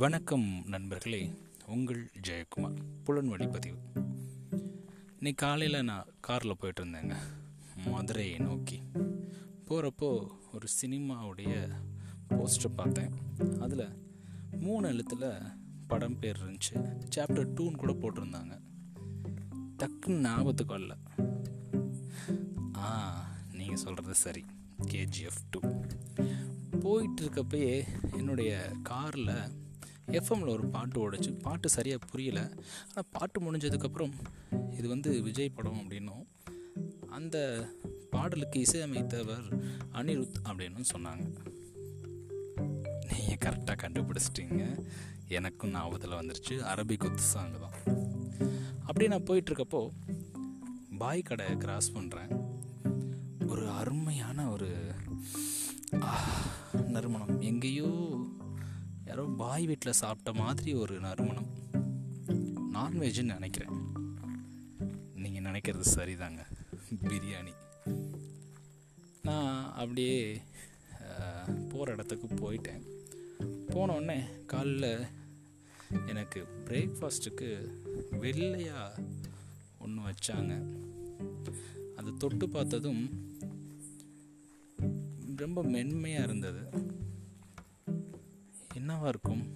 வணக்கம் நண்பர்களே உங்கள் ஜெயக்குமார் புலன்வழி பதிவு. இன்னைக்கு காலையில் நான் காரில் போயிட்டு இருந்தேங்க மதுரையை நோக்கி. போகிறப்போ ஒரு சினிமாவுடைய போஸ்டர் பார்த்தேன். அதில் மூணு எழுத்தில் படம் பேர் இருந்துச்சு சாப்டர் டூன்னு கூட போட்டிருந்தாங்க. டக்குன்னு ஞாபகத்துக்கு வரல. ஆ நீங்கள் சொல்கிறது சரி கேஜிஎஃப் டூ போயிட்டு இருக்கப்பயே என்னுடைய காரில் எஃப்எம்மில் ஒரு பாட்டு ஓடிச்சு. பாட்டு சரியாக புரியல. ஆனால் பாட்டு முடிஞ்சதுக்கப்புறம் இது வந்து விஜய் படம் அப்படின்னும். அந்த பாடலுக்கு இசையமைத்தவர் அனிருத் அப்படின்னு சொன்னாங்க. நீங்கள் கரெக்டாக கண்டுபிடிச்சிட்டிங்க. எனக்கும் ஞாபகத்தில் வந்துருச்சு. அரபி குத்து சாங் தான். அப்படி நான் போயிட்டுருக்கப்போ பாய் கடை கிராஸ் பண்ணுறேன் ஒரு அருமையான ஒரு நறுமணம். எங்கேயோ பாய் வீட்டில் சாப்பிட்ட மாதிரி ஒரு நறுமணம். நான்வெஜ்னு நினைக்கிறேன். நீங்கள் நினைக்கிறது சரிதாங்க. பிரியாணி. நான் அப்படியே போகிற இடத்துக்கு போயிட்டேன். போனோடனே காலைல எனக்கு பிரேக்ஃபாஸ்ட்டுக்கு வெள்ளையாக ஒன்று வச்சாங்க. அது தொட்டு பார்த்ததும் ரொம்ப மென்மையாக இருந்தது. என்னவா இருக்கும்?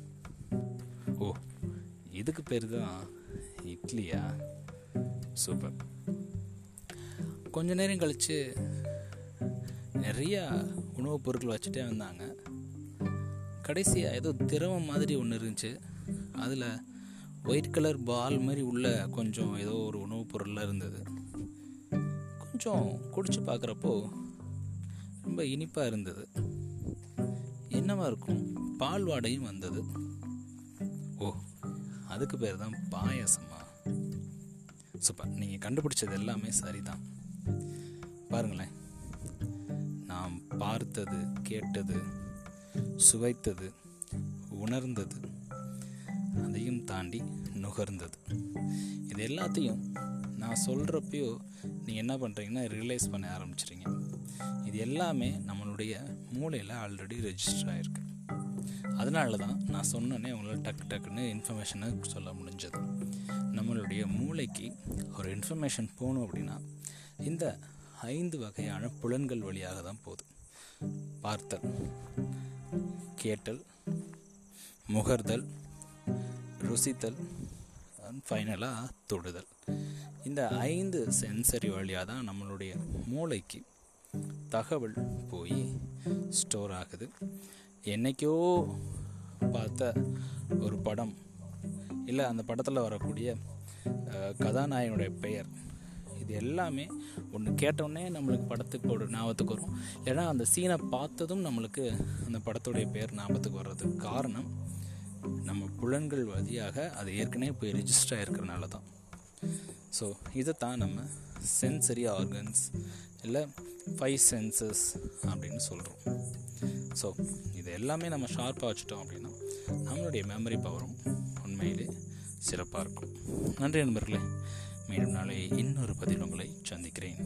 ஓ இதுக்கு பேர் தான் இட்லியா? சூப்பர். கொஞ்ச நேரம் கழித்து நிறையா உணவுப் பொருட்கள் வச்சுட்டே வந்தாங்க. கடைசியாக ஏதோ திரவம் மாதிரி ஒன்று இருந்துச்சு. அதில் ஒயிட் கலர் பால் மாதிரி உள்ள கொஞ்சம் ஏதோ ஒரு உணவுப் பொருளாக இருந்தது. கொஞ்சம் குடிச்சு பார்க்குறப்போ ரொம்ப இனிப்பாக இருந்தது. என்னவா இருக்கும்? பால் வாடையும் வந்தது. ஓ அதுக்கு பேர் தான் பாயசமா? சூப்பர். நீங்கள் கண்டுபிடிச்சது எல்லாமே சரிதான். பாருங்களேன். நாம் பார்த்தது கேட்டது சுவைத்தது உணர்ந்தது அதையும் தாண்டி நுகர்ந்தது. இது எல்லாத்தையும் நான் சொல்கிறப்பையோ நீங்கள் என்ன பண்ணுறீங்கன்னா ரியலைஸ் பண்ண ஆரம்பிச்சிருங்க இது எல்லாமே நம்மளுடைய மூளையில் ஆல்ரெடி ரெஜிஸ்டர் ஆகிருக்கு அதனால தான் நான் சொன்னோன்னே உங்களால் டக்கு டக்குன்னு இன்ஃபர்மேஷனை சொல்ல முடிஞ்சது. நம்மளுடைய மூளைக்கு ஒரு இன்ஃபர்மேஷன் போகணும் அப்படின்னா இந்த ஐந்து வகையான புலன்கள் வழியாக தான் போகுது. பார்த்தல் கேட்டல் முகர்தல் ருசித்தல் ஃபைனலாக தொடுதல். இந்த ஐந்து சென்சரி வழியாக தான் நம்மளுடைய மூளைக்கு தகவல் போய் ஸ்டோர் ஆகுது. என்னைக்கோ பார்த்த ஒரு படம் இல்லை அந்த படத்தில் வரக்கூடிய கதாநாயகனுடைய பெயர். இது எல்லாமே ஒன்று கேட்டோடனே நம்மளுக்கு படத்துக்கு ஒரு ஞாபகத்துக்கு வரும். ஏன்னா அந்த சீனை பார்த்ததும் நம்மளுக்கு அந்த படத்துடைய பெயர் ஞாபகத்துக்கு வர்றதுக்கு காரணம் நம்ம புலன்கள் வழியாக அது ஏற்கனவே போய் ரிஜிஸ்டர் ஆகிருக்கிறனால தான் ஸோ இதை தான் நம்ம சென்சரி ஆர்கன்ஸ் இல்லை ஃபைவ் சென்சஸ் அப்படின்னு சொல்கிறோம் ஸோ இது எல்லாமே நம்ம ஷார்ப்பாக வச்சுட்டோம் அப்படின்னா நம்மளுடைய மெமரி பவரும் உண்மையிலே சிறப்பாக இருக்கும். நன்றி நண்பர்களே. மீண்டும் நாளை இன்னொரு பதிவு உங்களை சந்திக்கிறேன்.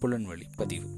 புலன்வழி பதிவு.